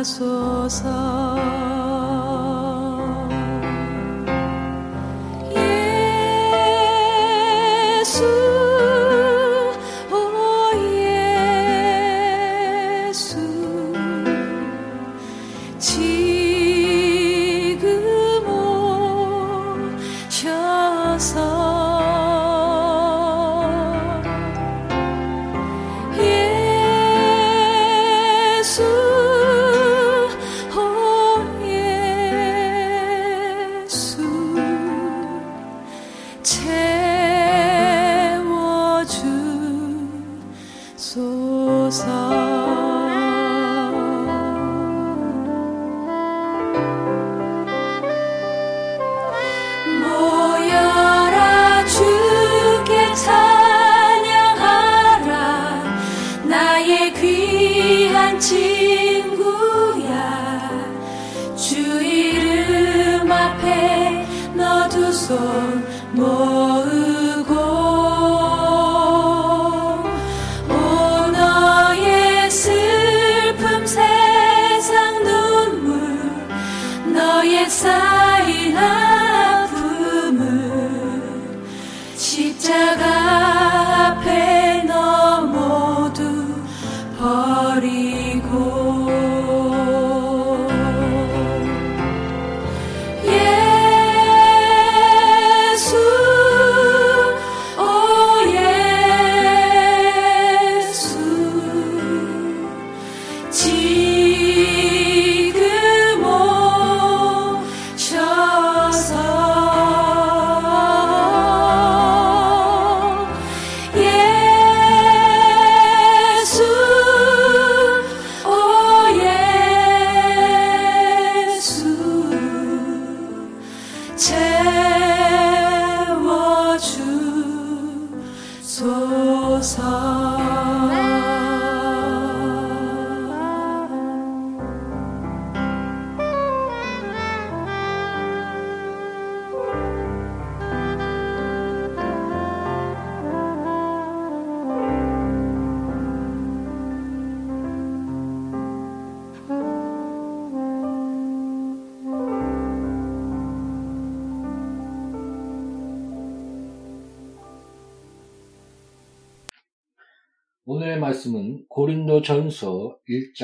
하소서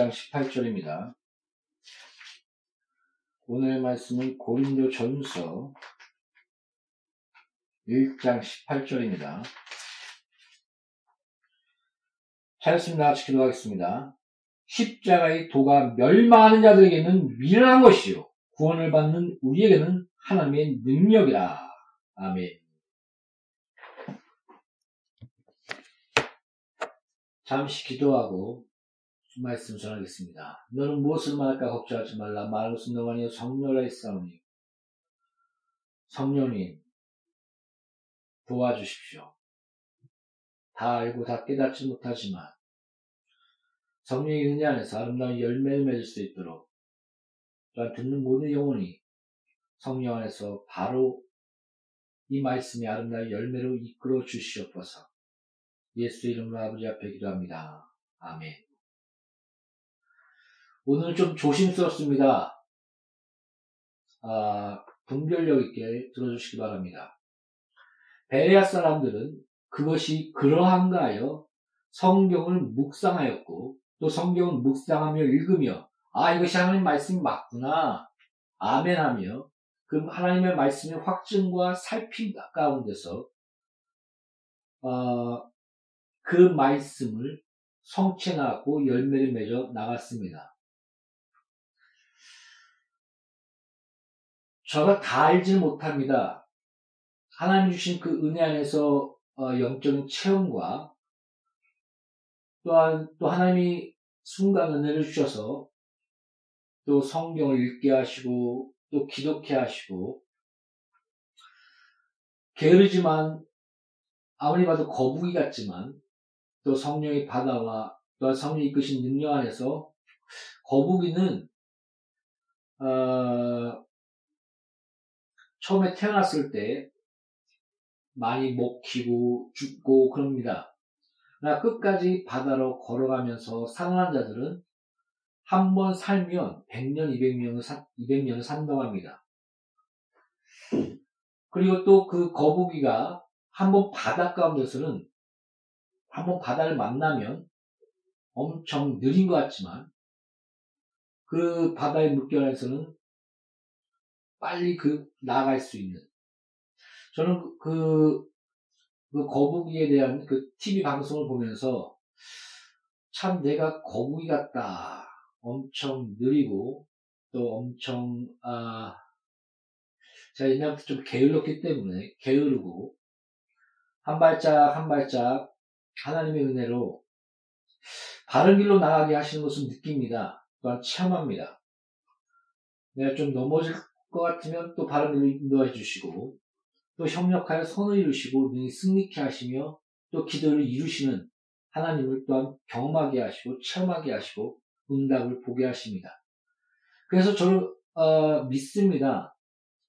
1장 18절입니다. 오늘의 말씀은 고린도 전서 1장 18절입니다. 찾았습니다. 같이 기도하겠습니다. 십자가의 도가 멸망하는 자들에게는 미련한 것이요. 구원을 받는 우리에게는 하나님의 능력이라. 아멘. 잠시 기도하고 말씀 전하겠습니다. 너는 무엇을 말할까 걱정하지 말라. 말할 것은 너가 아니여 성령을 했사오니. 성령님, 도와주십시오. 다 알고 다 깨닫지 못하지만 성령의 은혜 안에서 아름다운 열매를 맺을 수 있도록 또한 듣는 모든 영혼이 성령 안에서 바로 이 말씀이 아름다운 열매로 이끌어 주시옵소서. 예수 이름으로 아버지 앞에 기도합니다. 아멘. 오늘은 좀 조심스럽습니다. 아, 분별력 있게 들어주시기 바랍니다. 베레아 사람들은 그것이 그러한가 하여 성경을 묵상하였고 또 성경을 묵상하며 읽으며 아 이것이 하나님 말씀이 맞구나 아멘하며 그 하나님의 말씀의 확증과 살핌 가운데서 어, 그 말씀을 성취하고 열매를 맺어 나갔습니다. 저가 다 알지 못합니다. 하나님 주신 그 은혜 안에서 어, 영적인 체험과 또한 또 하나님이 순간 은혜를 주셔서 또 성경을 읽게 하시고 또 기독해 하시고 게으르지만 아무리 봐도 거북이 같지만 또 성령의 바다와 또 성령이 이끄신 능력 안에서 거북이는 어, 처음에 태어났을 때 많이 먹히고 죽고 그럽니다. 그러나 끝까지 바다로 걸어가면서 살아난 자들은 한 번 살면 100년, 200년을, 200년을 산다고 합니다. 그리고 또 그 거북이가 한 번 바다 가운데서는 한 번 바다를 만나면 엄청 느린 것 같지만 그 바다의 물결에서는 빨리 그 나아갈 수 있는 저는 그, 그 거북이에 대한 그 TV 방송을 보면서 참 내가 거북이 같다. 엄청 느리고 또 엄청 아 제가 옛날부터 좀 게을렀기 때문에 게으르고 한 발짝 한 발짝 하나님의 은혜로 바른 길로 나가게 하시는 것을 느낍니다. 또한 체험합니다. 내가 좀 넘어질 것 같으면 또 바른 길로 인도해 주시고 또 협력하여 선을 이루시고 능히 승리케 하시며 또 기도를 이루시는 하나님을 또한 경험하게 하시고 체험하게 하시고 응답을 보게 하십니다. 그래서 저는 어, 믿습니다.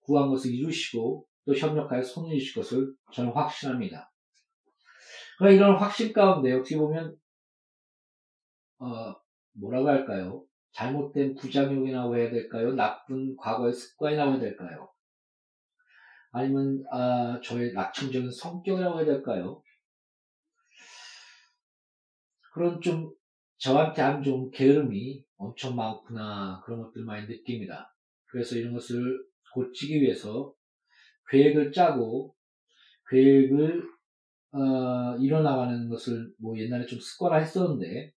구한 것을 이루시고 또 협력하여 손을 이루실 것을 저는 확신합니다. 그러나 이런 확신 가운데 어떻게 보면 어, 뭐라고 할까요? 잘못된 부작용이라고 해야 될까요? 나쁜 과거의 습관이라고 해야 될까요? 아니면 아, 저의 낙천적인 성격이라고 해야 될까요? 그런 좀 저한테 안 좋은 게으름이 엄청 많구나 그런 것들 많이 느낍니다. 그래서 이런 것을 고치기 위해서 계획을 짜고 계획을 어, 일어나가는 것을 뭐 옛날에 좀 습관화 했었는데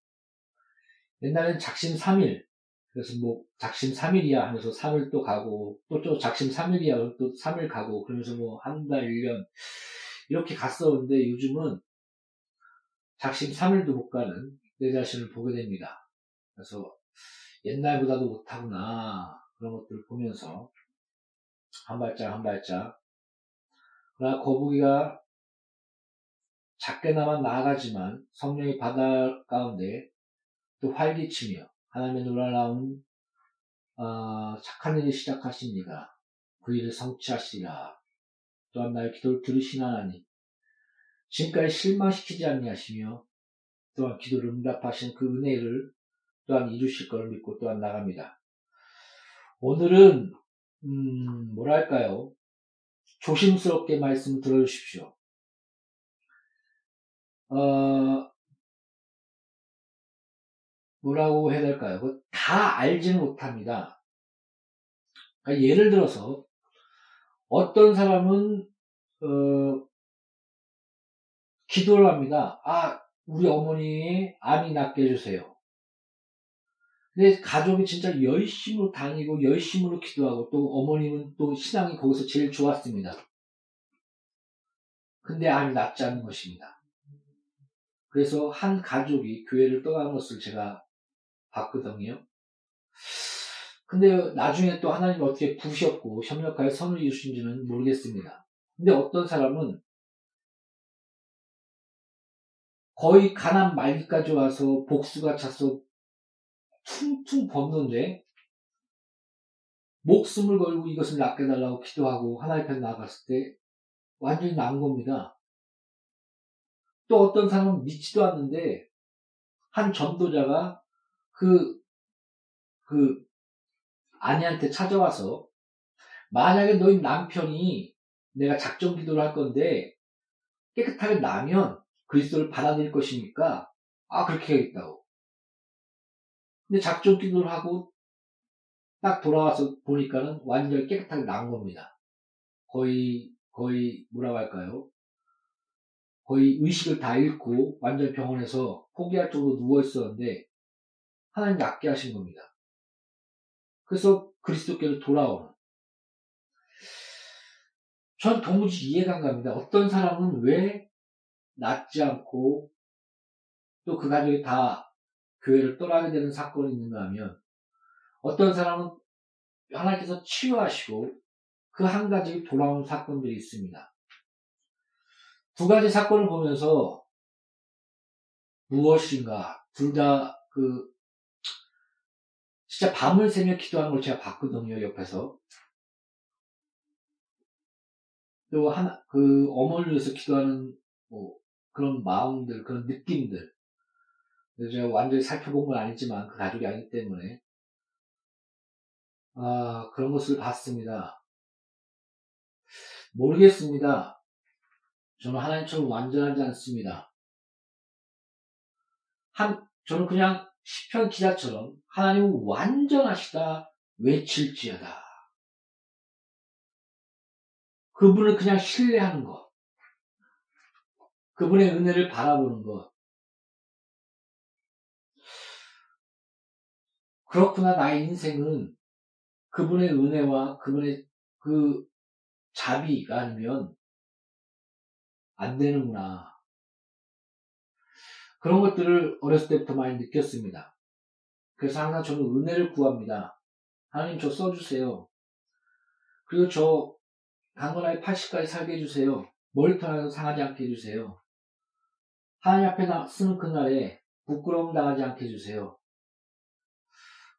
옛날엔 작심 3일. 그래서 뭐 작심 3일이야 하면서 3일 또 가고 또 또 작심 3일이야 또 3일 가고 그러면서 뭐 한 달, 1년 이렇게 갔었는데 요즘은 작심 3일도 못 가는 내 자신을 보게 됩니다. 그래서 옛날보다도 못하구나. 그런 것들을 보면서 한 발짝 한 발짝. 그러나 거북이가 작게나마 나아가지만 성령의 바다 가운데 또 활기치며 하나님의 놀라운 어, 착한 일을 시작하십니다. 그 일을 성취하시리라. 또한 나의 기도를 들으신 하나님 지금까지 실망시키지 않니하시며 또한 기도를 응답하신 그 은혜를 또한 이루실 것을 믿고 또한 나갑니다. 오늘은 음, 뭐랄까요? 조심스럽게 말씀 들어주십시오. 어, 뭐라고 해야 될까요? 다 알지는 못합니다. 그러니까 예를 들어서 어떤 사람은 어, 기도를 합니다. 아, 우리 어머니 암이 낫게 해주세요. 근데 가족이 진짜 열심으로 다니고 열심으로 기도하고 또 어머님은 또 신앙이 거기서 제일 좋았습니다. 근데 암이 낫지 않는 것입니다. 그래서 한 가족이 교회를 떠나는 것을 제가 봤거든요. 근데 나중에 또 하나님이 어떻게 부셨고 협력하여 선을 이루신지는 모르겠습니다. 근데 어떤 사람은 거의 가난 말기까지 와서 복수가 차서 퉁퉁 벗는데 목숨을 걸고 이것을 낫게 달라고 기도하고 하나님 앞에 나갔을 때 완전히 나은 겁니다. 또 어떤 사람은 믿지도 않는데 한 전도자가 그, 그, 아내한테 찾아와서, 만약에 너희 남편이 내가 작정 기도를 할 건데, 깨끗하게 나면 그리스도를 받아들일 것이니까, 아, 그렇게 해야겠다고. 근데 작정 기도를 하고, 딱 돌아와서 보니까는 완전히 깨끗하게 나은 겁니다. 거의, 거의, 뭐라고 할까요? 거의 의식을 다 잃고 완전 병원에서 포기할 정도로 누워 있었는데 하나님 낫게 하신 겁니다. 그래서 그리스도께로 돌아오는. 전 도무지 이해가 안 갑니다. 어떤 사람은 왜 낫지 않고 또 그 가족이 다 교회를 떠나게 되는 사건이 있는가 하면 어떤 사람은 하나님께서 치유하시고 그 한 가지 돌아오는 사건들이 있습니다. 두 가지 사건을 보면서 무엇인가 둘 다 그 진짜 밤을 새며 기도하는 걸 제가 봤거든요 옆에서. 또 하나 그 어머니를 위해서 기도하는 뭐 그런 마음들 그런 느낌들. 제가 완전히 살펴본 건 아니지만 그 가족이 아니기 때문에. 아 그런 것을 봤습니다. 모르겠습니다. 저는 하나님처럼 완전하지 않습니다. 한, 저는 그냥 시편 기자처럼 하나님은 완전하시다 외칠지어다. 그분을 그냥 신뢰하는 것. 그분의 은혜를 바라보는 것. 그렇구나, 나의 인생은 그분의 은혜와 그분의 그 자비가 아니면 안 되는구나. 그런 것들을 어렸을 때부터 많이 느꼈습니다. 그래서 항상 저는 은혜를 구합니다. 하나님 저 써주세요. 그리고 저 강건하게 80까지 살게 해주세요. 머리털 상하지 않게 해주세요. 하나님 앞에 쓰는 그날에 부끄러움 당하지 않게 해주세요.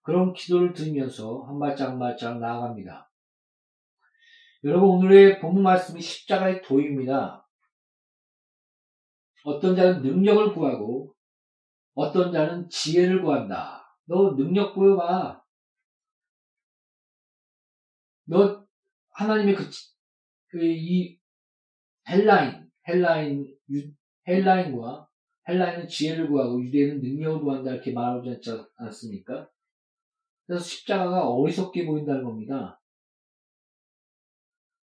그런 기도를 드리면서 한 발짝 한 발짝 나아갑니다. 여러분 오늘의 본문 말씀이 십자가의 도입니다. 어떤 자는 능력을 구하고 어떤 자는 지혜를 구한다. 너 능력 보여봐. 너 하나님의 그, 그, 이 헬라인, 헬라인, 유, 헬라인과 헬라인은 지혜를 구하고 유대인은 능력을 구한다 이렇게 말하지 않지 않습니까? 그래서 십자가가 어리석게 보인다는 겁니다.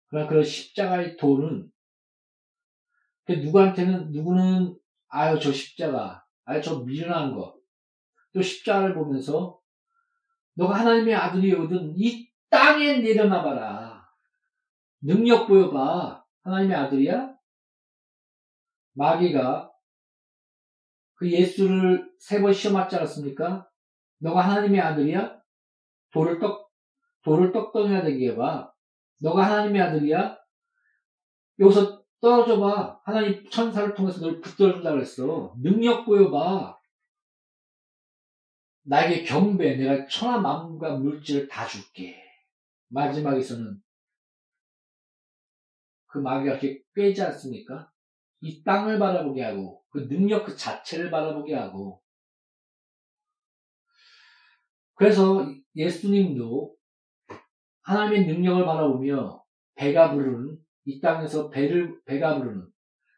그러나 그런 십자가의 도는 그 누구한테는 누구는 아유 저 십자가, 아유 저 미련한 것, 또 십자가를 보면서 너가 하나님의 아들이거든 이 땅에 내려놔봐라. 능력 보여봐. 하나님의 아들이야? 마귀가 그 예수를 세 번 시험 맞지 않았습니까? 너가 하나님의 아들이야? 돌을 떡, 돌을 떡덩이가 되게 해봐. 너가 하나님의 아들이야? 여기서 떨어져 봐. 하나님 천사를 통해서 널 붙들어준다 그랬어. 능력 보여봐. 나에게 경배, 내가 천하 만물과 물질을 다 줄게. 마지막에서는 그 마귀가 이렇게 꿰지 않습니까? 이 땅을 바라보게 하고 그 능력 그 자체를 바라보게 하고 그래서 예수님도 하나님의 능력을 바라보며 배가 부르는 이 땅에서 배를, 배가 부르는,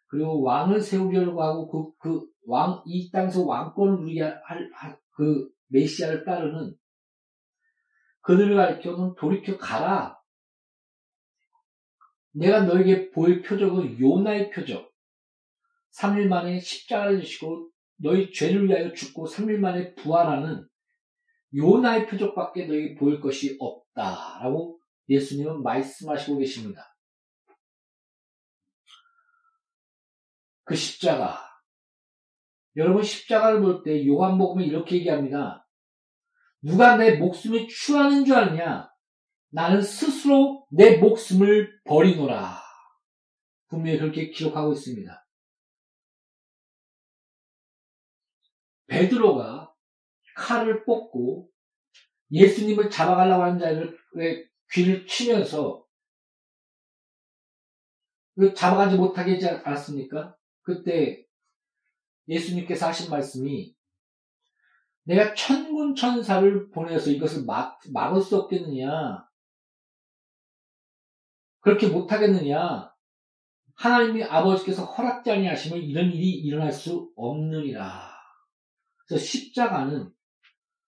그리고 왕을 세우려고 하고 그, 그 왕, 이 땅에서 왕권을 누리게 할, 할, 그 메시아를 따르는 그들을 가리켜는 돌이켜 가라. 내가 너에게 보일 표적은 요나의 표적. 3일 만에 십자가를 지시고 너희 죄를 위하여 죽고 3일 만에 부활하는 요나의 표적밖에 너에게 보일 것이 없다라고 예수님은 말씀하시고 계십니다. 그 십자가. 여러분 십자가를 볼 때 요한복음에 이렇게 얘기합니다. 누가 내 목숨을 취하는 줄 아느냐? 나는 스스로 내 목숨을 버리노라. 분명히 그렇게 기록하고 있습니다. 베드로가 칼을 뽑고 예수님을 잡아가려고 하는 자를 귀를 치면서 그 잡아가지 못하게 하지 않았습니까? 그때 예수님께서 하신 말씀이 내가 천군 천사를 보내서 이것을 막, 막을 수 없겠느냐? 그렇게 못하겠느냐? 하나님이 아버지께서 허락지 아니하시면 이런 일이 일어날 수 없느니라. 그래서 십자가는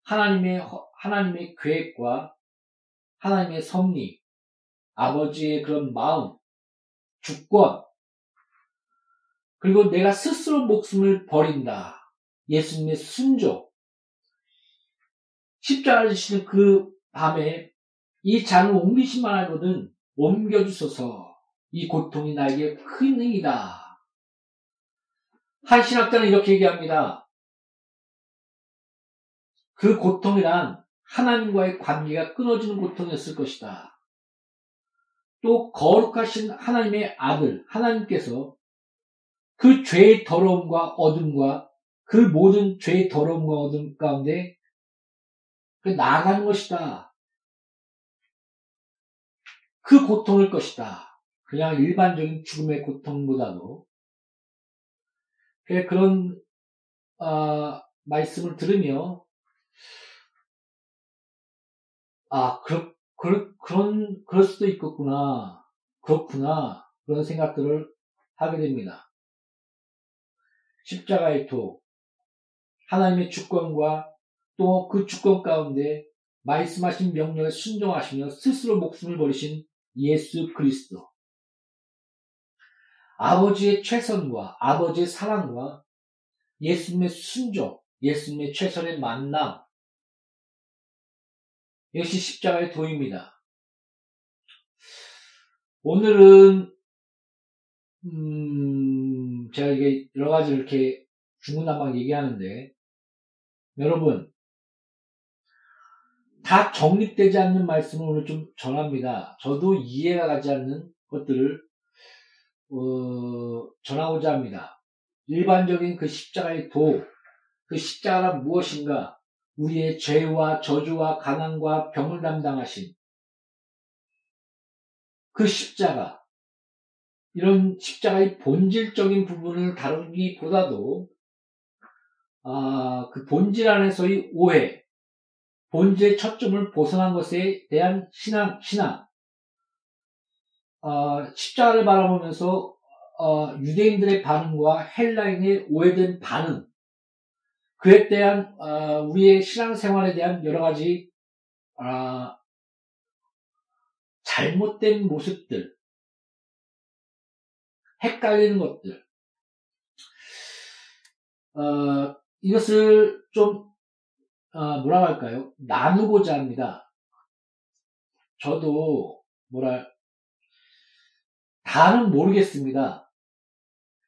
하나님의 하나님의 계획과 하나님의 섭리, 아버지의 그런 마음, 주권, 그리고 내가 스스로 목숨을 버린다. 예수님의 순종. 십자가를 지시는 그 밤에 이 잔을 옮기시만 하거든 옮겨주소서. 이 고통이 나에게 큰 행이다. 한 신학자는 이렇게 얘기합니다. 그 고통이란 하나님과의 관계가 끊어지는 고통이었을 것이다. 또 거룩하신 하나님의 아들, 하나님께서 그 죄의 더러움과 어둠과 그 모든 죄의 더러움과 어둠 가운데 그 나아가는 것이다. 그 고통일 것이다. 그냥 일반적인 죽음의 고통보다도 그런 어, 말씀을 들으며 아 그렇, 그렇, 그런 그럴 수도 있겠구나 그렇구나 그런 생각들을 하게 됩니다. 십자가의 도 하나님의 주권과 또 그 주권 가운데 말씀하신 명령에 순종하시며 스스로 목숨을 버리신 예수 그리스도 아버지의 최선과 아버지의 사랑과 예수님의 순종, 예수님의 최선의 만남, 이것이 십자가의 도입니다. 오늘은 음, 제가 이게 여러 가지 이렇게 중구난방 얘기하는데 여러분 다 정립되지 않는 말씀을 오늘 좀 전합니다. 저도 이해가 가지 않는 것들을 어, 전하고자 합니다. 일반적인 그 십자가의 도, 그 십자가란 무엇인가? 우리의 죄와 저주와 가난과 병을 담당하신 그 십자가, 이런 십자가의 본질적인 부분을 다루기보다도 아, 그 본질 안에서의 오해, 본질의 초점을 벗어난 것에 대한 신앙, 신앙, 어, 십자가를 바라보면서 어, 유대인들의 반응과 헬라인의 오해된 반응, 그에 대한 어, 우리의 신앙생활에 대한 여러 가지 어, 잘못된 모습들, 헷갈리는 것들, 어, 이것을 좀 어, 뭐라고 할까요? 나누고자 합니다. 저도 뭐라 다는 모르겠습니다.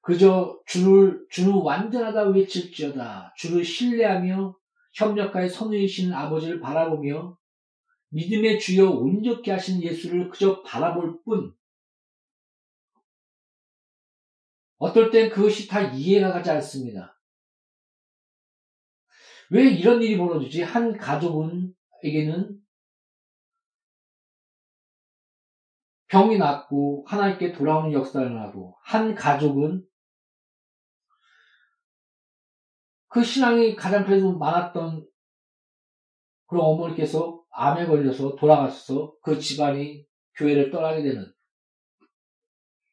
그저 주를 주는 완전하다 외칠지어다. 주를 신뢰하며 협력하여 선의이신 아버지를 바라보며 믿음의 주여 온전케 하신 예수를 그저 바라볼 뿐 어떨 땐 그것이 다 이해가 가지 않습니다. 왜 이런 일이 벌어지지? 한 가족은에게는 병이 낫고 하나님께 돌아오는 역사를 하고 한 가족은 그 신앙이 가장 그래도 많았던 그런 어머니께서 암에 걸려서 돌아가셔서 그 집안이 교회를 떠나게 되는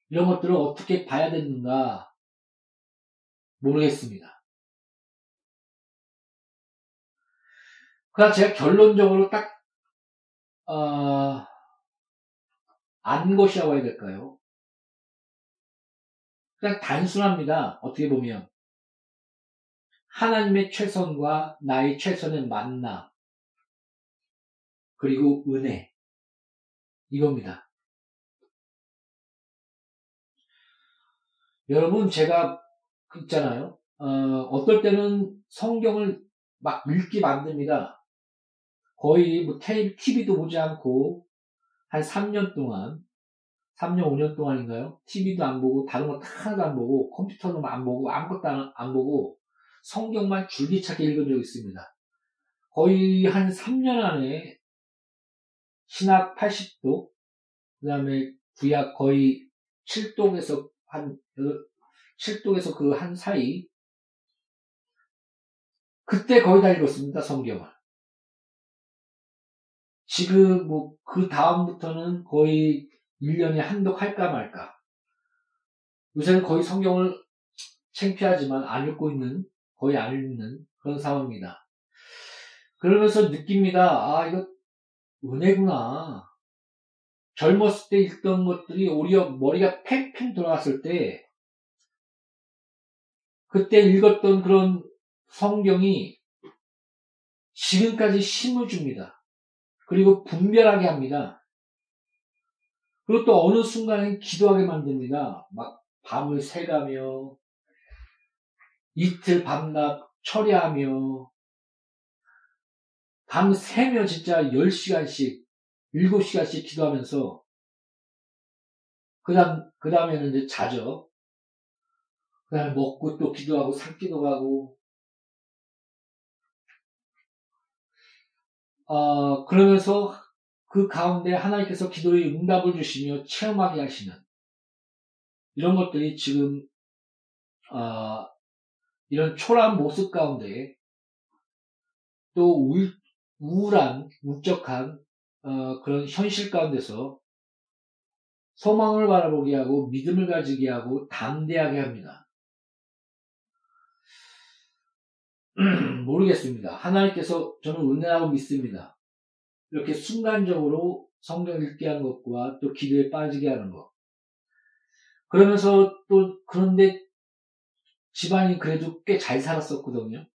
이런 것들을 어떻게 봐야 되는가 모르겠습니다. 그러나 제가 결론적으로 딱, 어, 안 것이라고 해야 될까요? 그냥 단순합니다. 어떻게 보면. 하나님의 최선과 나의 최선의 만남. 그리고 은혜. 이겁니다. 여러분, 제가 있잖아요. 어, 어떨 때는 성경을 막 읽기 만듭니다. 거의 뭐 TV도 보지 않고 한 3년 동안, 3년, 5년 동안인가요? TV도 안 보고, 다른 거 하나도 안 보고, 컴퓨터도 안 보고, 아무것도 안, 안 보고, 성경만 줄기차게 읽은 적이 있습니다. 거의 한 3년 안에 신학 80도, 그 다음에 구약 거의 7독에서 한, 7독에서 그 한 사이, 그때 거의 다 읽었습니다, 성경을. 지금 뭐 그 다음부터는 거의 1년에 한독 할까 말까. 요새는 거의 성경을 창피하지만 안 읽고 있는, 거의 안 읽는 그런 상황입니다. 그러면서 느낍니다. 아, 이거 은혜구나. 젊었을 때 읽던 것들이 오히려 머리가 팽팽 돌아갔을 때, 그때 읽었던 그런 성경이 지금까지 힘을 줍니다. 그리고 분별하게 합니다. 그리고 또 어느 순간에 기도하게 만듭니다. 막 밤을 새가며 이틀 밤낮 처리하며 밤 새며 진짜 10시간씩, 7시간씩 기도하면서, 그 다음, 그 다음에는 이제 자죠. 그 다음에 먹고 또 기도하고, 산기도 가고, 어, 그러면서 그 가운데 하나님께서 기도의 응답을 주시며 체험하게 하시는 이런 것들이 지금 어, 이런 초라한 모습 가운데 또 우울, 우울한 울적한 어, 그런 현실 가운데서 소망을 바라보게 하고 믿음을 가지게 하고 담대하게 합니다. 모르겠습니다. 하나님께서 저는 은혜하고 믿습니다. 이렇게 순간적으로 성경 읽게 하는 것과 또 기도에 빠지게 하는 것. 그러면서 또 그런데 집안이 그래도 꽤 잘 살았었거든요.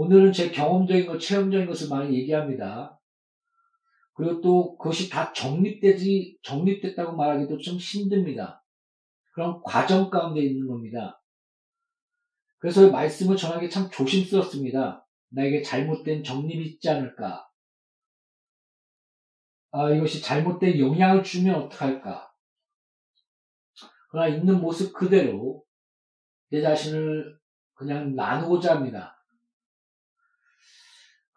오늘은 제 경험적인 것, 체험적인 것을 많이 얘기합니다. 그리고 또 그것이 다 정립되지, 정립됐다고 말하기도 좀 힘듭니다. 그런 과정 가운데 있는 겁니다. 그래서 말씀을 전하기 참 조심스럽습니다. 나에게 잘못된 정립이 있지 않을까? 아, 이것이 잘못된 영향을 주면 어떡할까? 그러나 있는 모습 그대로 내 자신을 그냥 나누고자 합니다.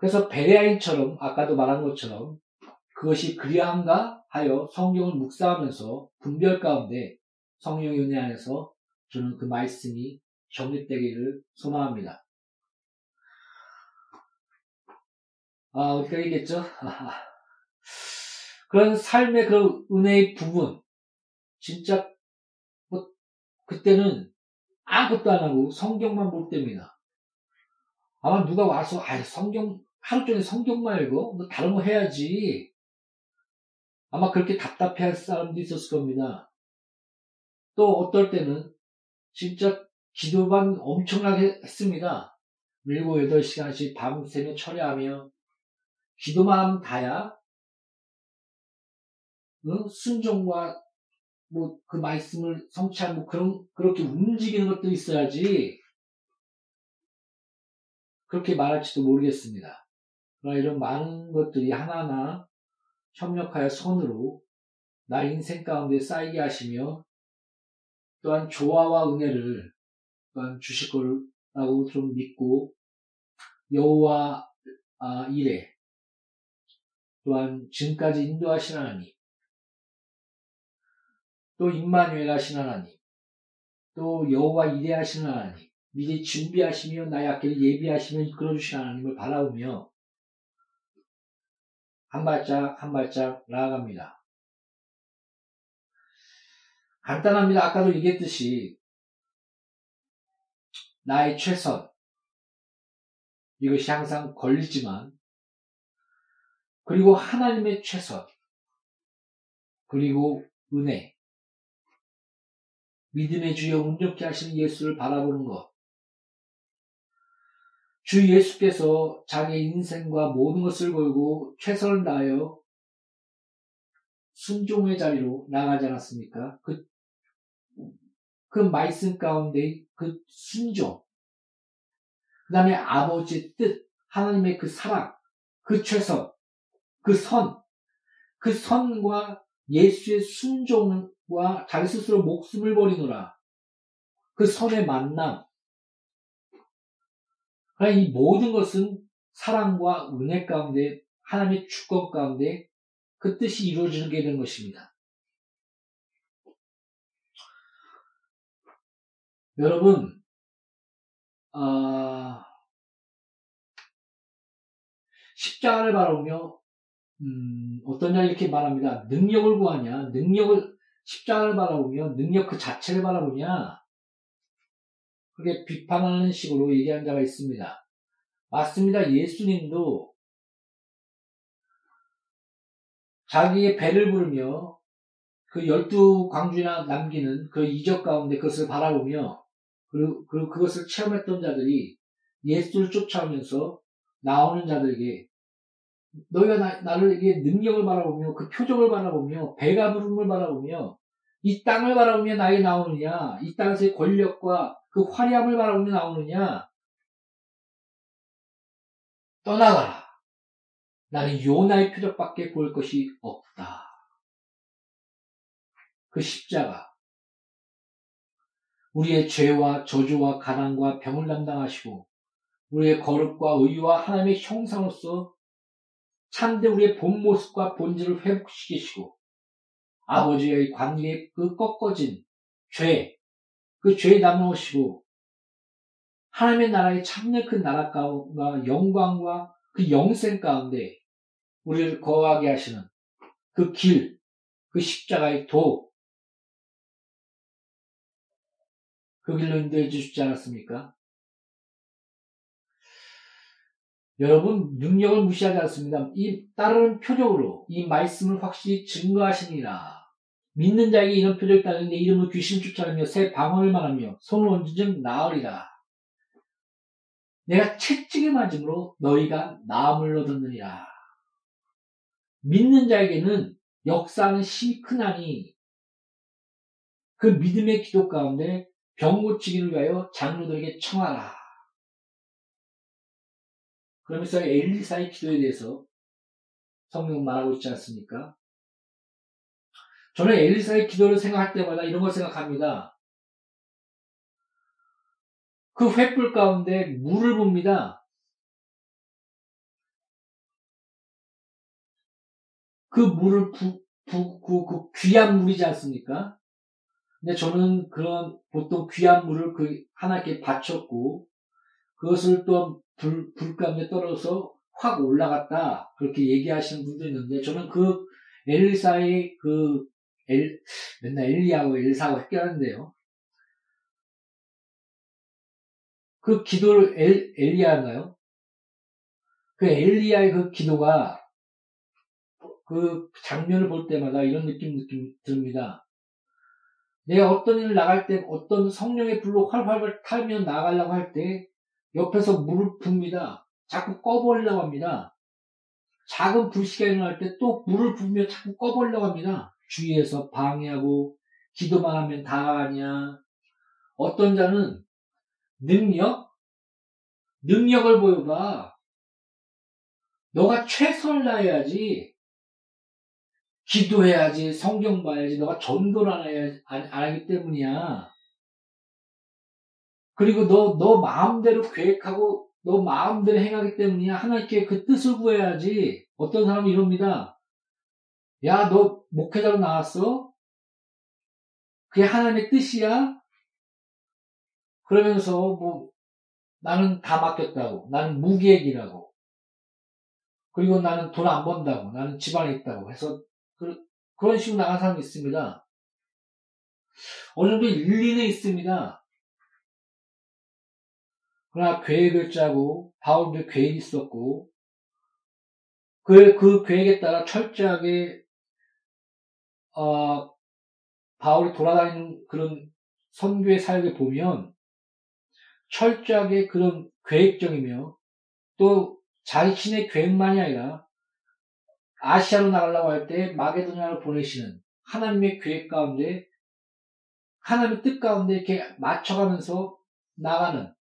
그래서 베레아인처럼 아까도 말한 것처럼 그것이 그리한가 하여 성경을 묵상하면서 분별 가운데 성령의 은혜 안에서 저는 그 말씀이 정립되기를 소망합니다. 아, 어디까 얘기했죠? 그런 삶의 그런 은혜의 부분, 진짜, 뭐, 그때는 아무것도 안 하고 성경만 볼 때입니다. 아마 누가 와서, 아, 성경, 하루 종일 성경만 읽어? 뭐 다른 거 해야지. 아마 그렇게 답답해 할 사람도 있었을 겁니다. 또 어떨 때는 진짜 기도만 엄청나게 했습니다. 7, 8시간씩 밤새며 철야하며 기도만 다야 응? 순종과 뭐 그 말씀을 성취하고 뭐 그런 그렇게 움직이는 것도 있어야지 그렇게 말할지도 모르겠습니다. 그러나 이런 많은 것들이 하나하나 협력하여 선으로 나 인생 가운데 쌓이게 하시며 또한 조화와 은혜를 또한 주실 거라고 좀 믿고 여호와 아, 이래 또한 지금까지 인도하신 하나님 또 임마누엘 하신 하나님 또 여호와 이래 하신 하나님 미리 준비하시며 나의 앞길을 예비하시며 이끌어주신 하나님을 바라보며 한 발짝 한 발짝 나아갑니다. 간단합니다. 아까도 얘기했듯이 나의 최선 이것이 항상 걸리지만 그리고 하나님의 최선 그리고 은혜 믿음의 주여 운명케 하시는 예수를 바라보는 것. 주 예수께서 자기 인생과 모든 것을 걸고 최선을 다하여 순종의 자리로 나가지 않았습니까? 그, 그 말씀 가운데 그 순종, 그 다음에 아버지의 뜻, 하나님의 그 사랑, 그 최선, 그 선, 그 선과 예수의 순종과 자기 스스로 목숨을 버리노라. 그 선의 만남. 그러니까 이 모든 것은 사랑과 은혜 가운데 하나님의 축복 가운데 그 뜻이 이루어지게 된 것입니다. 여러분, 아, 십자가를 바라보며 음, 자 이렇게 말합니다. 능력을 구하냐? 능력을 십자가를 바라보며 능력 그 자체를 바라보냐? 그게 비판하는 식으로 얘기한 자가 있습니다. 맞습니다. 예수님도 자기의 배를 부르며 그 열두 광주나 남기는 그 이적 가운데 그것을 바라보며 그리고, 그리고 그것을 체험했던 자들이 예수를 쫓아오면서 나오는 자들에게 너희가 나, 나를 이게 능력을 바라보며 그 표적을 바라보며 배가 부름을 바라보며 이 땅을 바라보며 나에게 나오느냐 이 땅에서의 권력과 그 화려함을 바라보며 나오느냐 떠나가라. 나는 요나의 표적밖에 볼 것이 없다. 그 십자가. 우리의 죄와 저주와 가난과 병을 담당하시고 우리의 거룩과 의와 하나님의 형상으로서 참되 우리의 본 모습과 본질을 회복시키시고 아버지의 관계에 그 꺾어진 죄, 그 죄에 남으시고 하나님의 나라의 참된 그 나라 가운데 영광과 그 영생 가운데 우리를 거하게 하시는 그 길, 그 십자가의 도, 그 길로 인도해 주시지 않았습니까? 여러분 능력을 무시하지 않습니다. 이 따르는 표적으로 이 말씀을 확실히 증거하시니라. 믿는 자에게 이런 표적이 따르는데 이름을 귀신 쫓아내며 새 방언을 말하며 손을 얹은 나으리라. 내가 채찍에 맞음으로 너희가 나음을 얻었느니라. 믿는 자에게는 역사는 힘이 크나니 그 믿음의 기도 가운데 병 고치기를 위하여 장로들에게 청하라. 그러면서 엘리사의 기도에 대해서 성경 말하고 있지 않습니까? 저는 엘리사의 기도를 생각할 때마다 이런 걸 생각합니다. 그 횃불 가운데 물을 봅니다. 그 물을 부, 부, 그, 그 귀한 물이지 않습니까? 근데 저는 그런 보통 귀한 물을 그 하나님께 바쳤고 그것을 또 불, 불 가운데 떨어져서 확 올라갔다. 그렇게 얘기하시는 분도 있는데, 저는 그 엘리사의 그, 엘, 맨날 엘리하고 엘사하고 헷갈하는데요. 그 기도를 엘, 엘리야인가요? 그 엘리야의 그 기도가 그 장면을 볼 때마다 이런 느낌, 느낌 듭니다. 내가 어떤 일을 나갈 때 어떤 성령의 불로 활활 탈면 나가려고 할 때 옆에서 물을 붓니다. 자꾸 꺼버리려고 합니다. 작은 불씨가 일어날 때 또 물을 부으며 자꾸 꺼버리려고 합니다. 주위에서 방해하고 기도만 하면 다 아냐. 어떤 자는 능력? 능력을 보여봐. 너가 최선을 다해야지. 기도해야지. 성경 봐야지. 너가 전도를 안, 해야지, 안, 안 하기 때문이야. 그리고 너, 너 마음대로 계획하고 너 마음대로 행하기 때문이야. 하나님께 그 뜻을 구해야지. 어떤 사람은 이럽니다. 야, 너 목회자로 나왔어? 그게 하나님의 뜻이야? 그러면서 뭐 나는 다 맡겼다고. 나는 무계획이라고. 그리고 나는 돈 안 번다고. 나는 집안에 있다고 해서 그, 그런 식으로 나간 사람이 있습니다. 어느 정도 일리는 있습니다. 그러나 계획을 짜고 바울도 계획이 있었고 그, 그 계획에 따라 철저하게 어, 바울이 돌아다니는 그런 선교의 사역을 보면 철저하게 그런 계획적이며 또 자신의 계획만이 아니라 아시아로 나가려고 할 때 마게도냐를 보내시는 하나님의 계획 가운데 하나님의 뜻 가운데 이렇게 맞춰가면서 나가는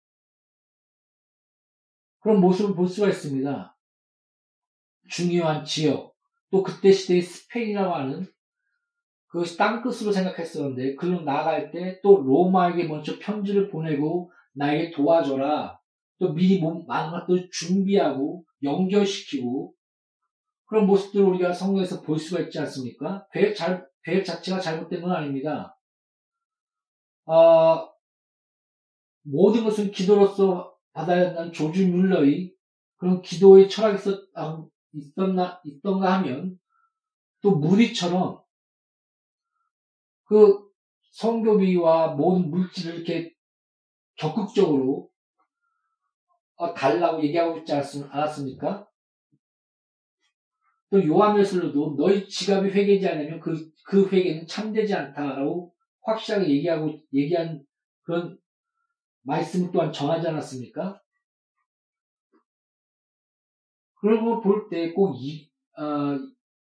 그런 모습을 볼 수가 있습니다. 중요한 지역, 또 그때 시대의 스페인이라고 하는 그것이 땅끝으로 생각했었는데, 그로 나갈 때 또 로마에게 먼저 편지를 보내고 나에게 도와줘라. 또 미리 많은 것들 준비하고 연결시키고 그런 모습들을 우리가 성경에서 볼 수가 있지 않습니까? 계획 잘, 계획 자체가 잘못된 건 아닙니다. 어, 모든 것은 기도로서 받아야 한다는 조지 뮬러의 그런 기도의 철학이 있었, 아, 있었나, 있던가 하면 또 무디처럼 그 성교비와 모든 물질을 이렇게 적극적으로 어, 달라고 얘기하고 있지 않았습니까? 또 요한웨슬로도 너희 지갑이 회개지 않으면 그, 그 회개는 참되지 않다라고 확실하게 얘기하고, 얘기한 그런 말씀 또한 전하지 않았습니까? 그런 걸 볼 때 꼭 이, 어,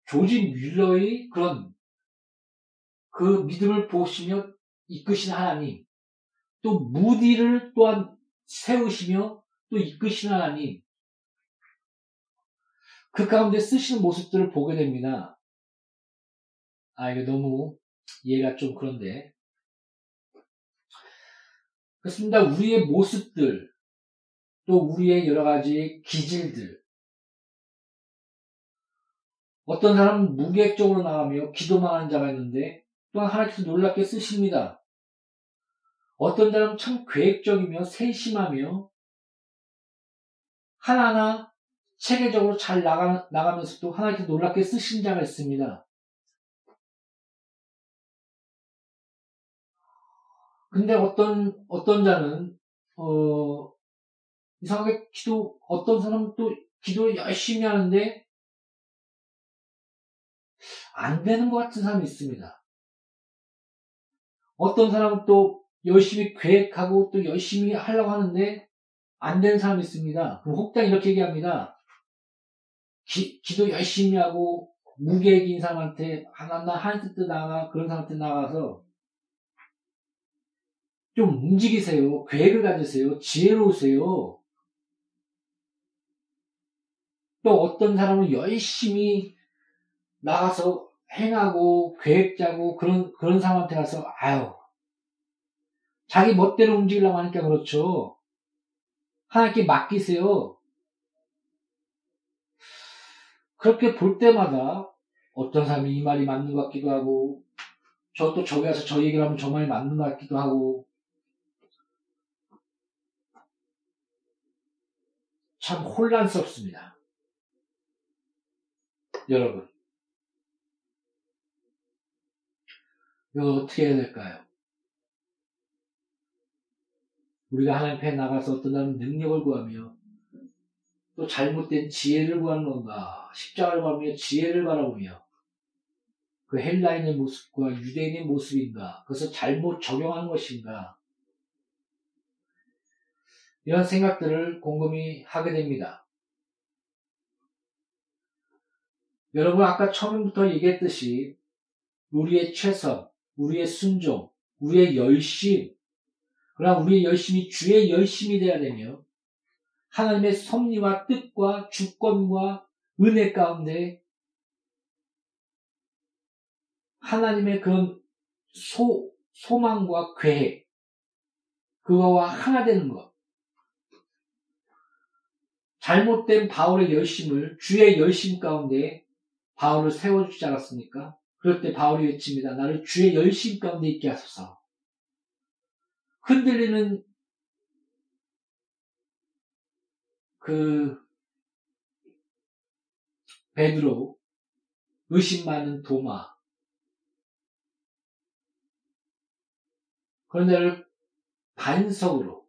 조지 뮬러의 그런 그 믿음을 보시며 이끄신 하나님, 또 무디를 또한 세우시며 또 이끄신 하나님, 그 가운데 쓰시는 모습들을 보게 됩니다. 아, 이거 너무 이해가 좀 그런데. 그렇습니다. 우리의 모습들, 또 우리의 여러 가지 기질들. 어떤 사람은 무계획적으로 나가며 기도만 하는 자가 있는데 또한 하나님께서 놀랍게 쓰십니다. 어떤 사람은 참 계획적이며 세심하며 하나하나 체계적으로 잘 나가, 나가면서도 하나님께서 놀랍게 쓰신 자가 있습니다. 근데 어떤, 어떤 자는, 어, 이상하게 기도, 어떤 사람은 또 기도를 열심히 하는데, 안 되는 것 같은 사람이 있습니다. 어떤 사람은 또 열심히 계획하고 또 열심히 하려고 하는데, 안 되는 사람이 있습니다. 그럼 혹당 이렇게 얘기합니다. 기, 기도 열심히 하고, 무계획인 사람한테, 하나나 한뜻 나가, 그런 사람한테 나가서, 좀 움직이세요. 계획을 가지세요. 지혜로우세요. 또 어떤 사람은 열심히 나가서 행하고 계획 짜고 그런 그런 사람한테 가서 아유 자기 멋대로 움직이려고 하니까 그렇죠. 하나님께 맡기세요. 그렇게 볼 때마다 어떤 사람이 이 말이 맞는 것 같기도 하고 저 또 저기 가서 저 얘기를 하면 저 말이 맞는 것 같기도 하고 참 혼란스럽습니다. 여러분. 이거 어떻게 해야 될까요? 우리가 하나님 앞에 나가서 어떤 사람은 능력을 구하며 또 잘못된 지혜를 구하는 건가 십자가를 바라며 지혜를 바라보며 그 헬라인의 모습과 유대인의 모습인가 그것을 잘못 적용한 것인가 이런 생각들을 곰곰이 하게 됩니다. 여러분 아까 처음부터 얘기했듯이 우리의 최선, 우리의 순종, 우리의 열심, 그러나 우리의 열심이 주의 열심이 되어야 되며 하나님의 섭리와 뜻과 주권과 은혜 가운데 하나님의 그런 소, 소망과 계획, 그거와 하나 되는 것. 잘못된 바울의 열심을 주의 열심 가운데 바울을 세워주지 않았습니까? 그럴 때 바울이 외칩니다. 나를 주의 열심 가운데 있게 하소서. 흔들리는 그 베드로, 의심 많은 도마, 그런데 반석으로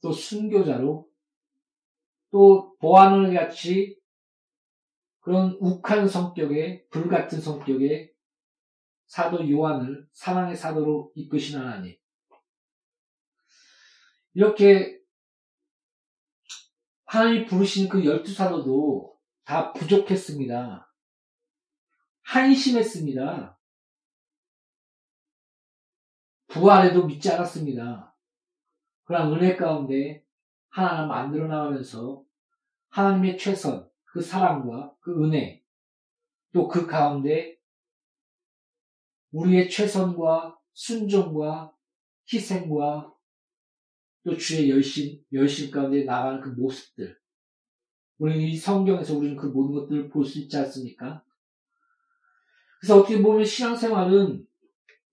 또 순교자로 또 보아는 같이 그런 욱한 성격의 불같은 성격의 사도 요한을 사랑의 사도로 이끄신 하나님. 이렇게 하나님이 부르신 그 열두 사도도 다 부족했습니다. 한심했습니다. 부활에도 믿지 않았습니다. 그러나 은혜 가운데 하나님 을 만들어 나가면서 하나님의 최선, 그 사랑과 그 은혜, 또 그 가운데 우리의 최선과 순종과 희생과 또 주의 열심, 열심 가운데 나가는 그 모습들. 우리는 이 성경에서 우리는 그 모든 것들을 볼 수 있지 않습니까? 그래서 어떻게 보면 신앙생활은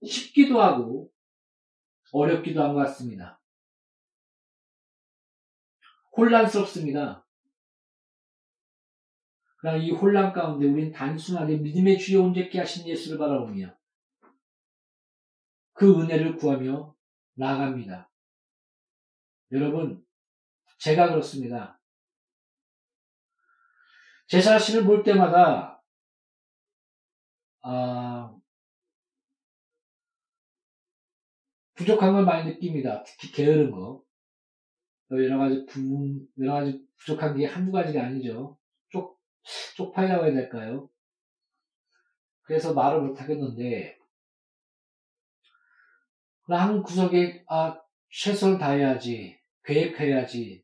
쉽기도 하고 어렵기도 한 것 같습니다. 혼란스럽습니다. 그러나 이 혼란 가운데 우리는 단순하게 믿음의 주여 온전케 하신 예수를 바라보며 그 은혜를 구하며 나아갑니다. 여러분, 제가 그렇습니다. 제 자신을 볼 때마다 아, 부족한 걸 많이 느낍니다. 특히 게으른 거. 여러 가지 부, 여러 가지 부족한 게 한두 가지가 아니죠. 쪽, 쪽팔려고 해야 될까요? 그래서 말을 못 하겠는데, 한 구석에, 아, 최선을 다해야지, 계획해야지,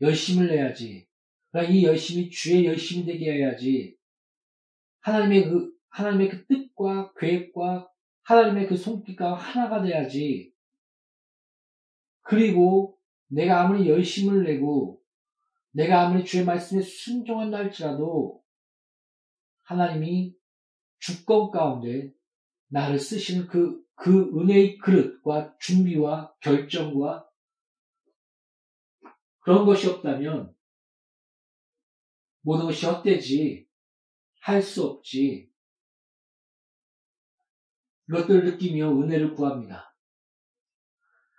열심을 내야지. 그러니까 이 열심이 주의 열심이 되게 해야지 하나님의 그 하나님의 그 뜻과 계획과 하나님의 그 손길과 하나가 돼야지. 그리고 내가 아무리 열심을 내고 내가 아무리 주의 말씀에 순종한다 할지라도 하나님이 주권 가운데 나를 쓰시는 그, 그 은혜의 그릇과 준비와 결정과 그런 것이 없다면 모든 것이 헛되지, 할 수 없지. 이것들을 느끼며 은혜를 구합니다.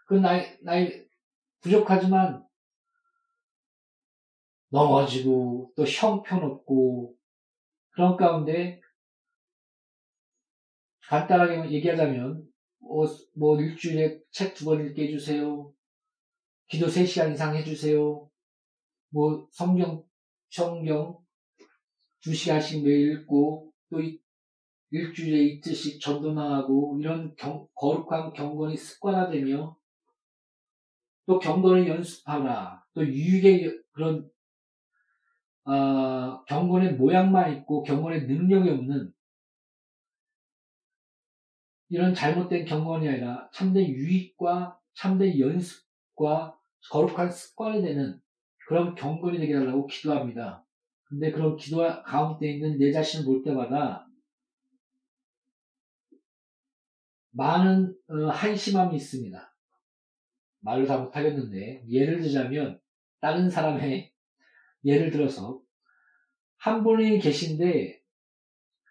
그 나이, 나이 부족하지만 넘어지고 또 형편없고 그런 가운데 간단하게 얘기하자면 뭐, 뭐 일주일에 책두번 읽게 해주세요. 기도 3시간 이상 해주세요. 뭐 성경 성경 2시간씩 매일 읽고 또 일주일에 이틀씩 전도나하고 이런 경, 거룩한 경건이 습관화되며 또 경건을 연습하라. 또 유익의 그런 어, 경건의 모양만 있고 경건의 능력이 없는 이런 잘못된 경건이 아니라 참된 유익과 참된 연습과 거룩한 습관이 되는 그런 경건이 되게 하려고 기도합니다. 근데 그런 기도 가운데 있는 내 자신을 볼 때마다 많은 어, 한심함이 있습니다. 말로 다 못하겠는데 예를 들자면 다른 사람의 예를 들어서 한 분이 계신데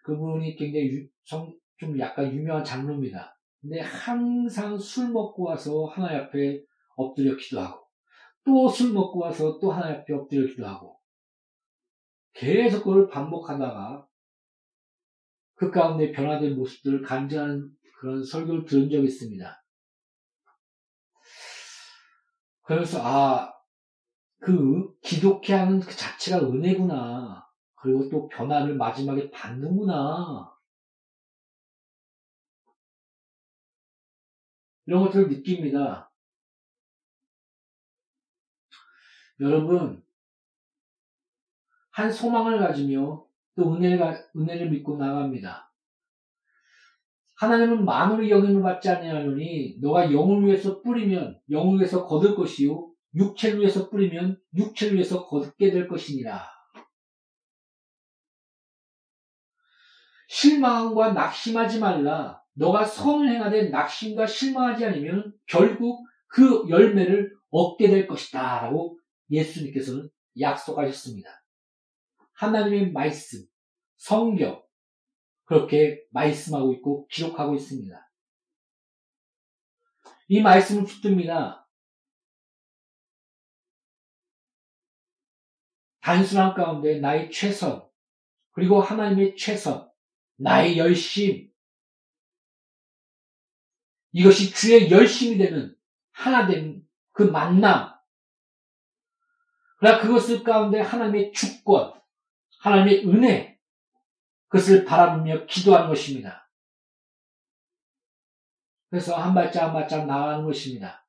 그분이 굉장히 유, 좀, 좀 약간 유명한 장로입니다. 근데 항상 술 먹고 와서 하나님 앞에 엎드려 기도하고 또 술 먹고 와서 또 하나님 앞에 엎드려 기도하고 계속 그걸 반복하다가 그 가운데 변화된 모습들을 간증하는 그런 설교를 들은 적이 있습니다. 그래서 아, 그 기독해 하는 그 자체가 은혜구나. 그리고 또 변화를 마지막에 받는구나. 이런 것들을 느낍니다. 여러분, 한 소망을 가지며 또 은혜를, 은혜를 믿고 나갑니다. 하나님은 만물의 영임을 받지 아니하노니 너가 영을 위해서 뿌리면 영을 위해서 거둘 것이요 육체를 위해서 뿌리면 육체를 위해서 거두게 될 것이니라. 실망과 낙심하지 말라. 너가 선을 행하되 낙심과 실망하지 않으면 결국 그 열매를 얻게 될 것이다. 라고 예수님께서는 약속하셨습니다. 하나님의 말씀, 성경, 그렇게 말씀하고 있고 기록하고 있습니다. 이 말씀을 붙듭니다. 단순한 가운데 나의 최선, 그리고 하나님의 최선, 나의 열심, 이것이 주의 열심이 되는 하나된 그 만남. 그러나 그것을 가운데 하나님의 주권, 하나님의 은혜, 그것을 바라보며 기도하는 것입니다. 그래서 한 발짝 한 발짝 나아가는 것입니다.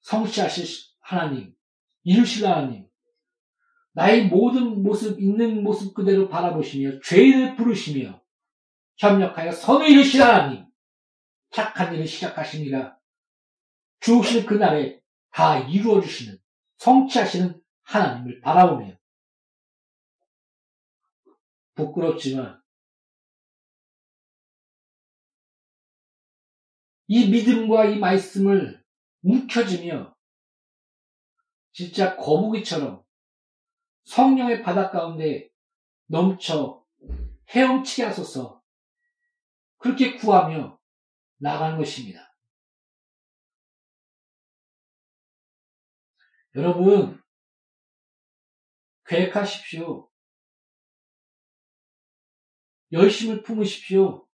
성취하실 하나님, 이루실 하나님, 나의 모든 모습, 있는 모습 그대로 바라보시며 죄를 부르시며 협력하여 선을 이루실 하나님, 착한 일을 시작하십니다. 주 오실 그날에 다 이루어주시는, 성취하시는 하나님을 바라보며 부끄럽지만 이 믿음과 이 말씀을 움켜쥐며 진짜 거북이처럼 성령의 바다 가운데 넘쳐 헤엄치게 하소서 그렇게 구하며 나가는 것입니다. 여러분, 계획하십시오. 열심을 품으십시오.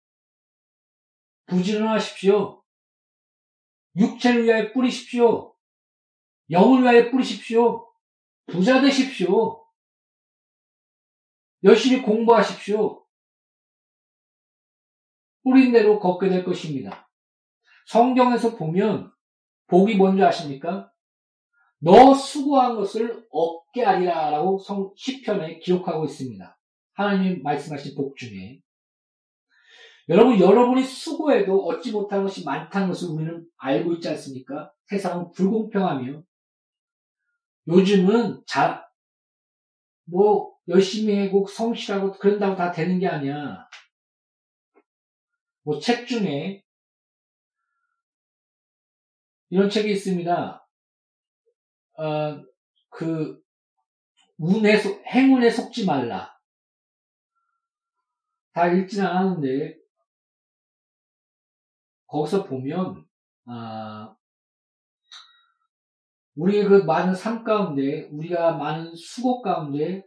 부지런하십시오. 육체를 위하여 뿌리십시오. 영을 위하여 뿌리십시오. 부자 되십시오. 열심히 공부하십시오. 뿌린 대로 걷게 될 것입니다. 성경에서 보면 복이 뭔지 아십니까? 너 수고한 것을 얻게 하리라 라고 성, 시편에 기록하고 있습니다. 하나님이 말씀하신 복 중에. 여러분, 여러분이 수고해도 얻지 못한 것이 많다는 것을 우리는 알고 있지 않습니까? 세상은 불공평하며 요즘은 잘, 뭐, 열심히 하고 성실하고 그런다고 다 되는 게 아니야. 뭐, 책 중에 이런 책이 있습니다. 어, 그, 운에, 속, 행운에 속지 말라. 다 읽지는 않았는데, 거기서 보면, 아, 우리의 그 많은 삶 가운데, 우리가 많은 수고 가운데,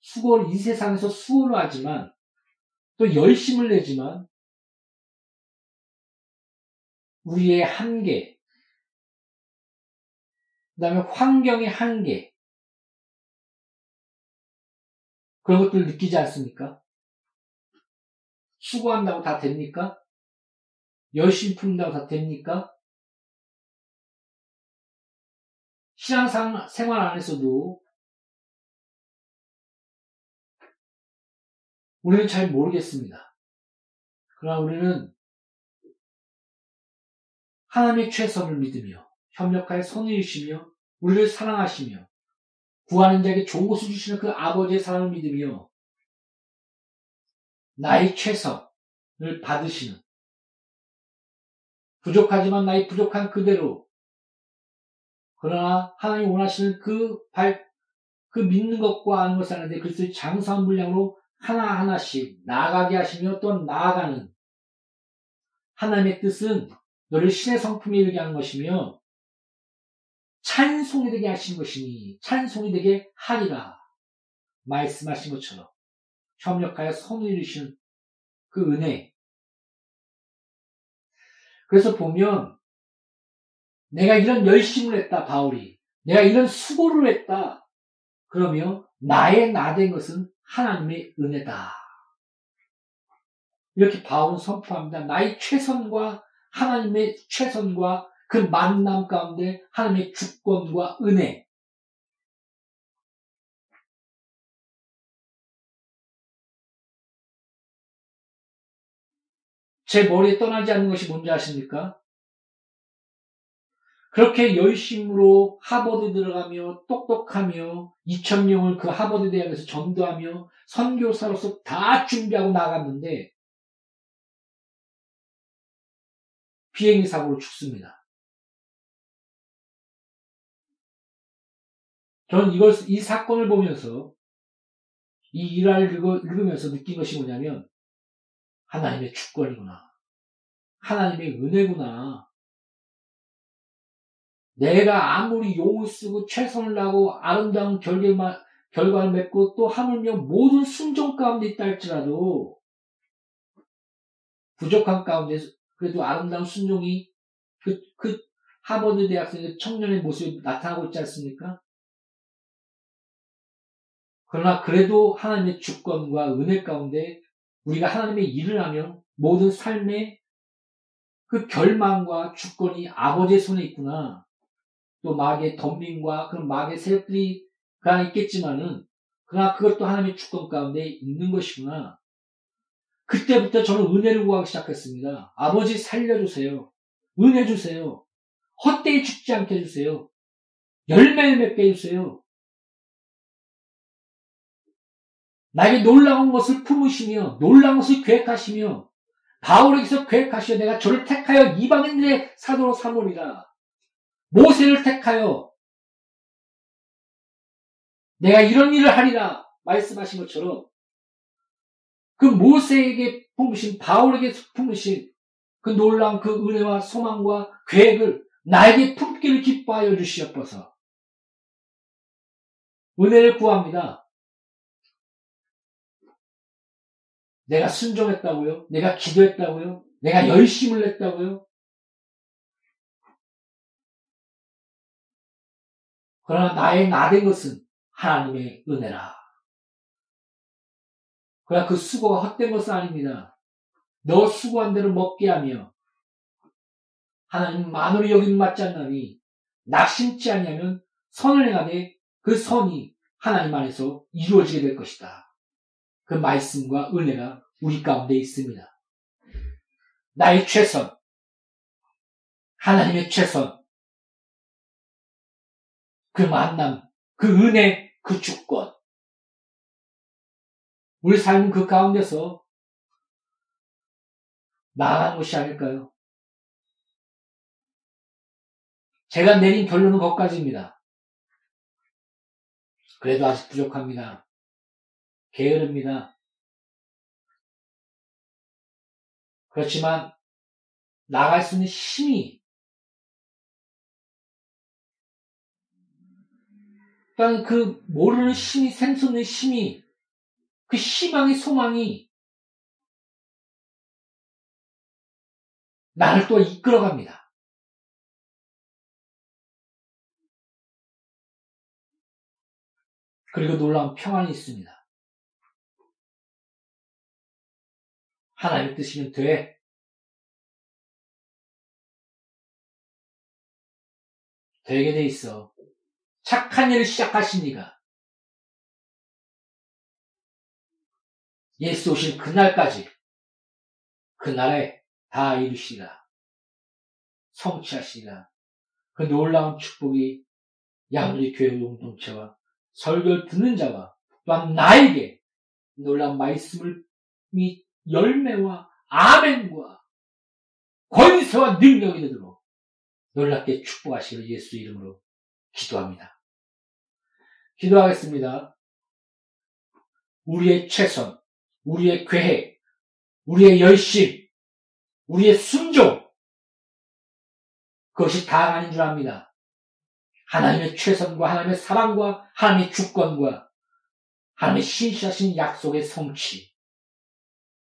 수고를 이 세상에서 수고를 하지만, 또 열심을 내지만, 우리의 한계, 그 다음에 환경의 한계, 그런 것들을 느끼지 않습니까? 수고한다고 다 됩니까? 열심히 푼다고 다 됩니까? 신앙 생활 안에서도 우리는 잘 모르겠습니다. 그러나 우리는 하나님의 최선을 믿으며 협력하여 주시며 우리를 사랑하시며 구하는 자에게 좋은 것을 주시는 그 아버지의 사랑을 믿으며 나의 최선을 받으시는 부족하지만 나의 부족한 그대로 그러나 하나님 원하시는 그 발, 그 믿는 것과 아는 것을 하는데 그리스도의 장사한 분량으로 하나하나씩 나아가게 하시며 또 나아가는 하나님의 뜻은 너를 신의 성품에 이르게 하는 것이며 찬송이 되게 하신 것이니 찬송이 되게 하리라 말씀하신 것처럼 협력하여 선을 이루시는 그 은혜. 그래서 보면 내가 이런 열심을 했다 바울이 내가 이런 수고를 했다 그러면 나의 나 된 것은 하나님의 은혜다 이렇게 바울은 선포합니다 나의 최선과 하나님의 최선과 그 만남 가운데 하나님의 주권과 은혜. 제 머리에 떠나지 않는 것이 뭔지 아십니까? 그렇게 열심으로 하버드 들어가며 똑똑하며 2천명을 그 하버드 대학에서 전도하며 선교사로서 다 준비하고 나갔는데 비행기 사고로 죽습니다. 저는 이걸, 이 사건을 보면서 이 일화를 읽으면서 느낀 것이 뭐냐면 하나님의 주권이구나. 하나님의 은혜구나. 내가 아무리 용을 쓰고 최선을 다하고 아름다운 결계만, 결과를 맺고 또 하물며 모든 순종 가운데 있다 할지라도 부족한 가운데 그래도 아름다운 순종이 그, 그 하버드 대학생의 청년의 모습이 나타나고 있지 않습니까? 그러나 그래도 하나님의 주권과 은혜 가운데 우리가 하나님의 일을 하면 모든 삶의 그 결망과 주권이 아버지의 손에 있구나. 또 마귀의 덤빙과 그런 마귀의 세력들이 그 안에 있겠지만은 그러나 그것도 하나님의 주권 가운데 있는 것이구나. 그때부터 저는 은혜를 구하기 시작했습니다. 아버지 살려주세요. 은혜 주세요. 헛되이 죽지 않게 해주세요. 열매를 맺게 해주세요. 나에게 놀라운 것을 품으시며 놀라운 것을 계획하시며 바울에게서 계획하시어 내가 저를 택하여 이방인들의 사도로 삼으리라. 모세를 택하여 내가 이런 일을 하리라 말씀하신 것처럼 그 모세에게 품으신 바울에게 품으신 그 놀라운 그 은혜와 소망과 계획을 나에게 품기를 기뻐하여 주시옵소서. 은혜를 구합니다. 내가 순종했다고요? 내가 기도했다고요? 내가 열심을 냈다고요? 그러나 나의 나된 것은 하나님의 은혜라. 그러나 그 수고가 헛된 것은 아닙니다. 너 수고한 대로 먹게 하며 하나님 만으로 여김 맞지 않나니 낙심치 아니하면 선을 행하되 그 선이 하나님 안에서 이루어지게 될 것이다. 그 말씀과 은혜가 우리 가운데 있습니다. 나의 최선, 하나님의 최선, 그 만남, 그 은혜, 그 주권. 우리 삶은 그 가운데서 나아가는 것이 아닐까요? 제가 내린 결론은 거기까지입니다. 그래도 아직 부족합니다. 게으릅니다. 그렇지만 나갈 수 있는 힘이 그러니까 그 모르는 힘이 샘솟는 힘이 그 희망의 소망이 나를 또 이끌어갑니다. 그리고 놀라운 평안이 있습니다. 하나님의 뜻이면 돼. 되게 돼 있어. 착한 일을 시작하신 이가 예수 오신 그날까지 그날에 다 이루시라. 성취하시라. 그 놀라운 축복이 양리 교회 공동체와 설교를 듣는 자와 또한 나에게 놀라운 말씀을 및 열매와 아멘과 권세와 능력이 되도록 놀랍게 축복하시기를 예수 이름으로 기도합니다. 기도하겠습니다. 우리의 최선, 우리의 계획, 우리의 열심, 우리의 순종, 그것이 다가 아닌 줄 압니다. 하나님의 최선과 하나님의 사랑과 하나님의 주권과 하나님의 신실하신 약속의 성취,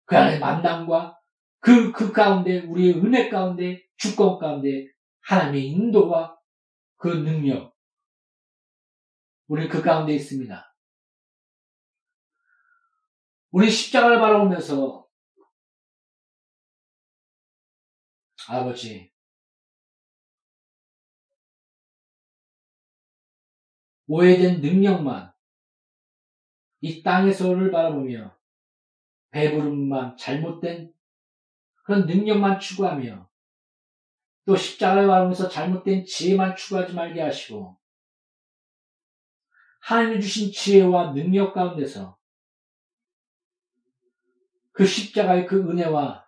그 안에 만남과 그, 그 가운데, 우리의 은혜 가운데, 주권 가운데 하나님의 인도와 그 능력, 우리는 그 가운데 있습니다. 우리 십자가를 바라보면서 아버지, 오해된 능력만 이 땅에서를 바라보며 배부름만 잘못된 그런 능력만 추구하며 또 십자가를 바라보면서 잘못된 지혜만 추구하지 말게 하시고 하나님이 주신 지혜와 능력 가운데서 그 십자가의 그 은혜와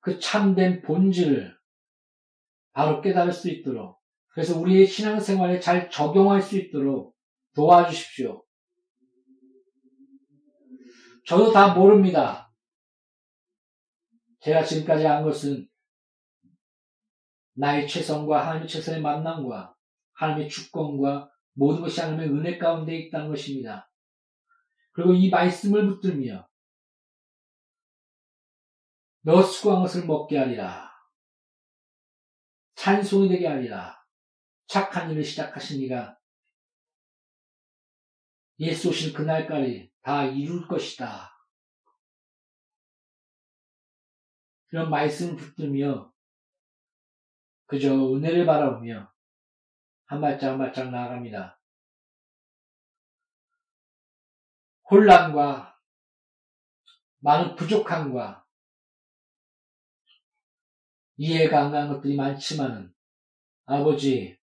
그 참된 본질을 바로 깨달을 수 있도록 그래서 우리의 신앙생활에 잘 적용할 수 있도록 도와주십시오. 저도 다 모릅니다. 제가 지금까지 한 것은 나의 최선과 하나님의 최선의 만남과 하나님의 주권과 모든 것이 하나님의 은혜 가운데 있다는 것입니다. 그리고 이 말씀을 붙들며 너 수고한 것을 먹게 하리라. 찬송이 되게 하리라. 착한 일을 시작하신 이가 예수 오신 그날까지 다 이룰 것이다. 이런 말씀을 붙들며 그저 은혜를 바라보며 한 발짝 한 발짝 나아갑니다. 혼란과 많은 부족함과 이해가 안 가는 것들이 많지만은 아버지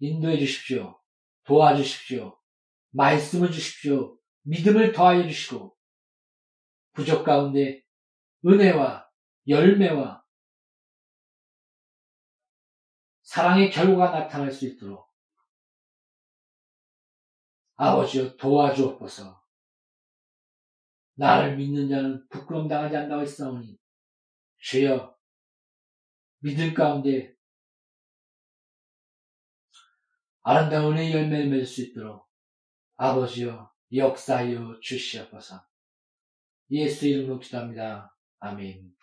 인도해 주십시오. 도와주십시오. 말씀을 주십시오. 믿음을 더하여 주시고 부족 가운데 은혜와 열매와 사랑의 결과가 나타날 수 있도록 아버지여 도와주옵소서. 나를 믿는 자는 부끄럼 당하지 않다고 했사오니 주여 믿음 가운데 아름다운 은혜의 열매를 맺을 수 있도록 아버지여 역사하여 주시옵소서. 예수 이름으로 기도합니다. 아멘.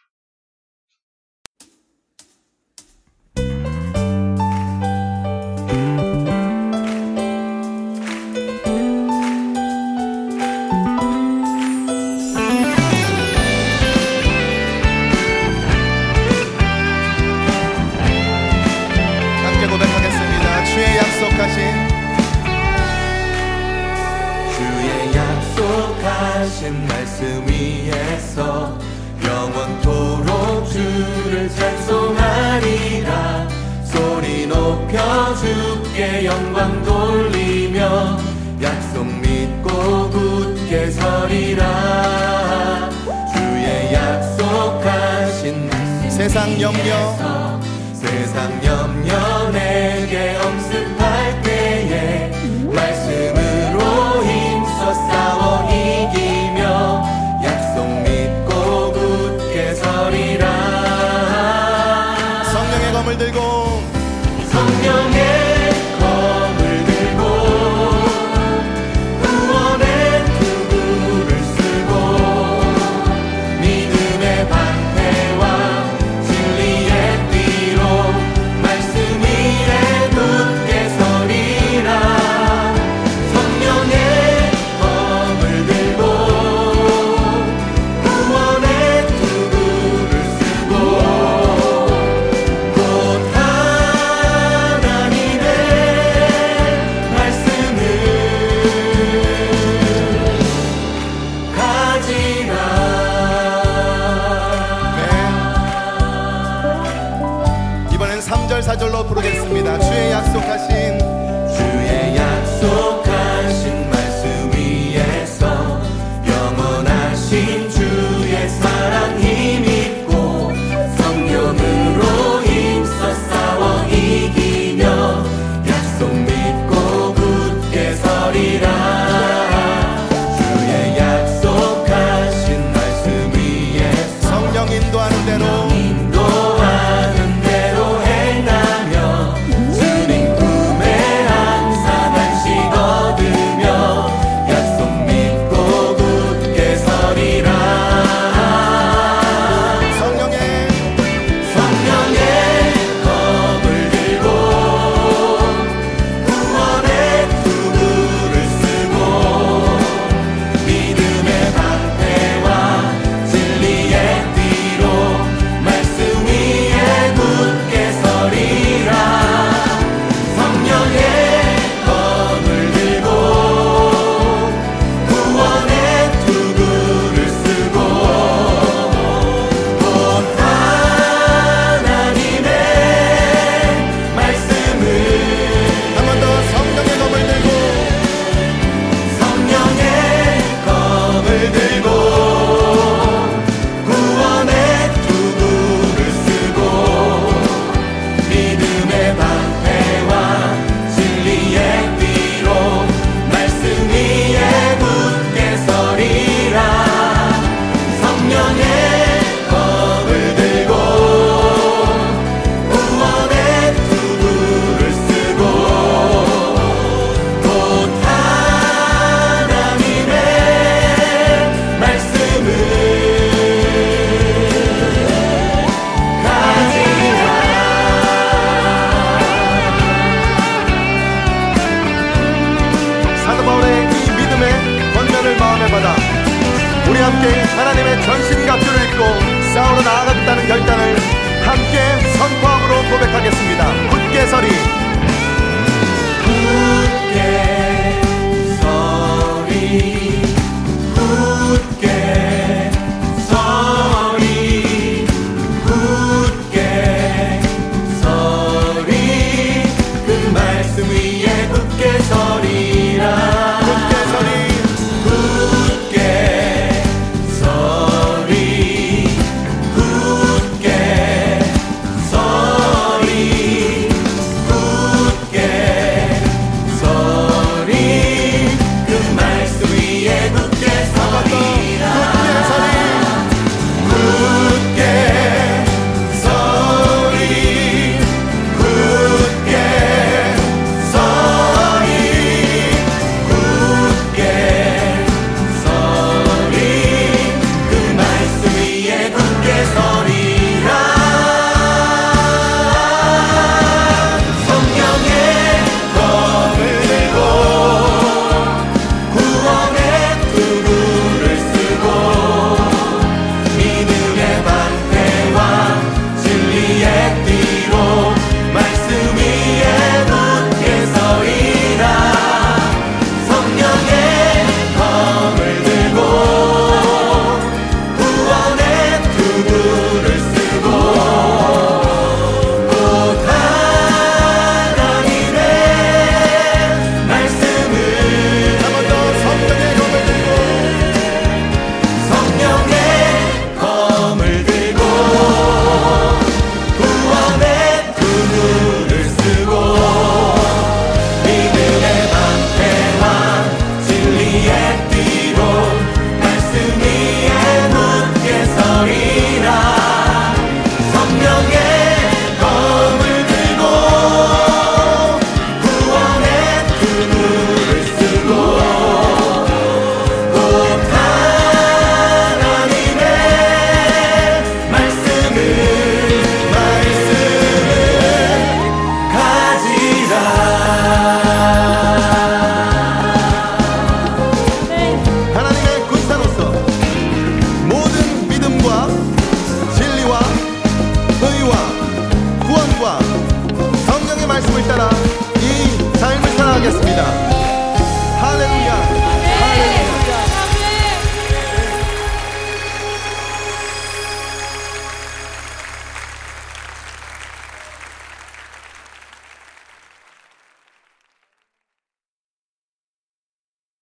영광 돌리며 약속 믿고 굳게 서리라. 주의 약속하신 세상 염려. 세상 염려 내